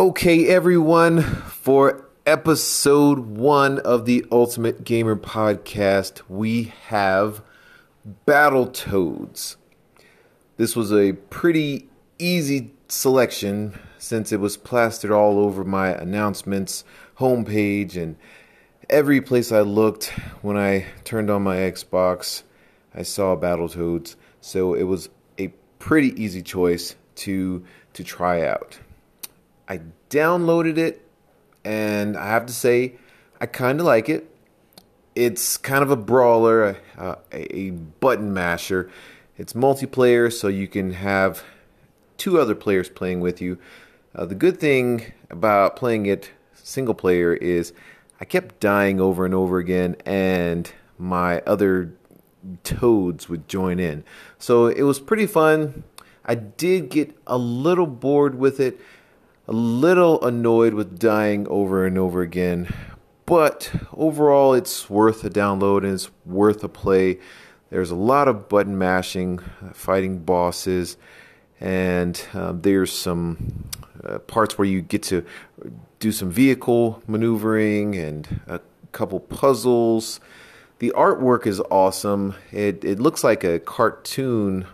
Okay, everyone, for episode one of the Ultimate Gamer podcast, we have Battletoads. This was a pretty easy selection since it was plastered all over my announcements homepage and every place I looked when I turned on my Xbox, I saw Battletoads. So it was a pretty easy choice to to try out. I downloaded it, and I have to say, I kind of like it. It's kind of a brawler, a, a button masher. It's multiplayer, so you can have two other players playing with you. Uh, the good thing about playing it single player is I kept dying over and over again, and my other toads would join in. So it was pretty fun. I did get a little bored with it a little annoyed with dying over and over again, but overall it's worth a download and it's worth a play. There's a lot of button mashing, fighting bosses, and um, there's some uh, parts where you get to do some vehicle maneuvering and a couple puzzles. The artwork is awesome. It it looks like a cartoon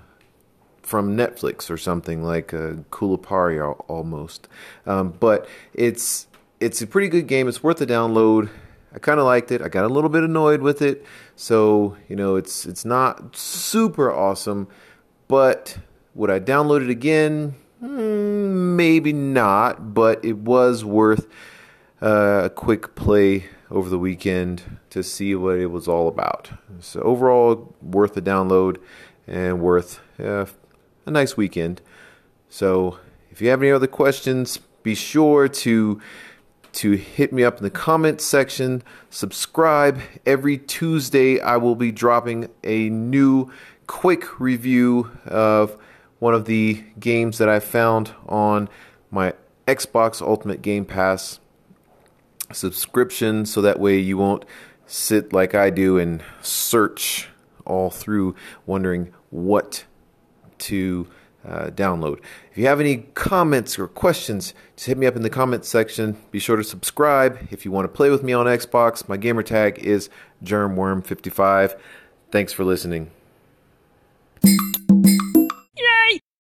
from Netflix or something like a Kulipari almost. Um, but it's it's a pretty good game. It's worth a download. I kind of liked it. I got a little bit annoyed with it. So you know, it's it's not super awesome. But would I download it again? Mm, maybe not. But it was worth uh, a quick play over the weekend to see what it was all about. So overall, worth a download and worth uh, a nice weekend. So if you have any other questions, be sure to to hit me up in the comments section. Subscribe. Every Tuesday I will be dropping a new quick review of one of the games that I found on my Xbox Ultimate Game Pass subscription so that way you won't sit like I do and search all through wondering what to uh, download. If you have any comments or questions, just hit me up in the comments section. Be sure to subscribe. If you want to play with me on Xbox, my gamer tag is Germworm55. Thanks for listening.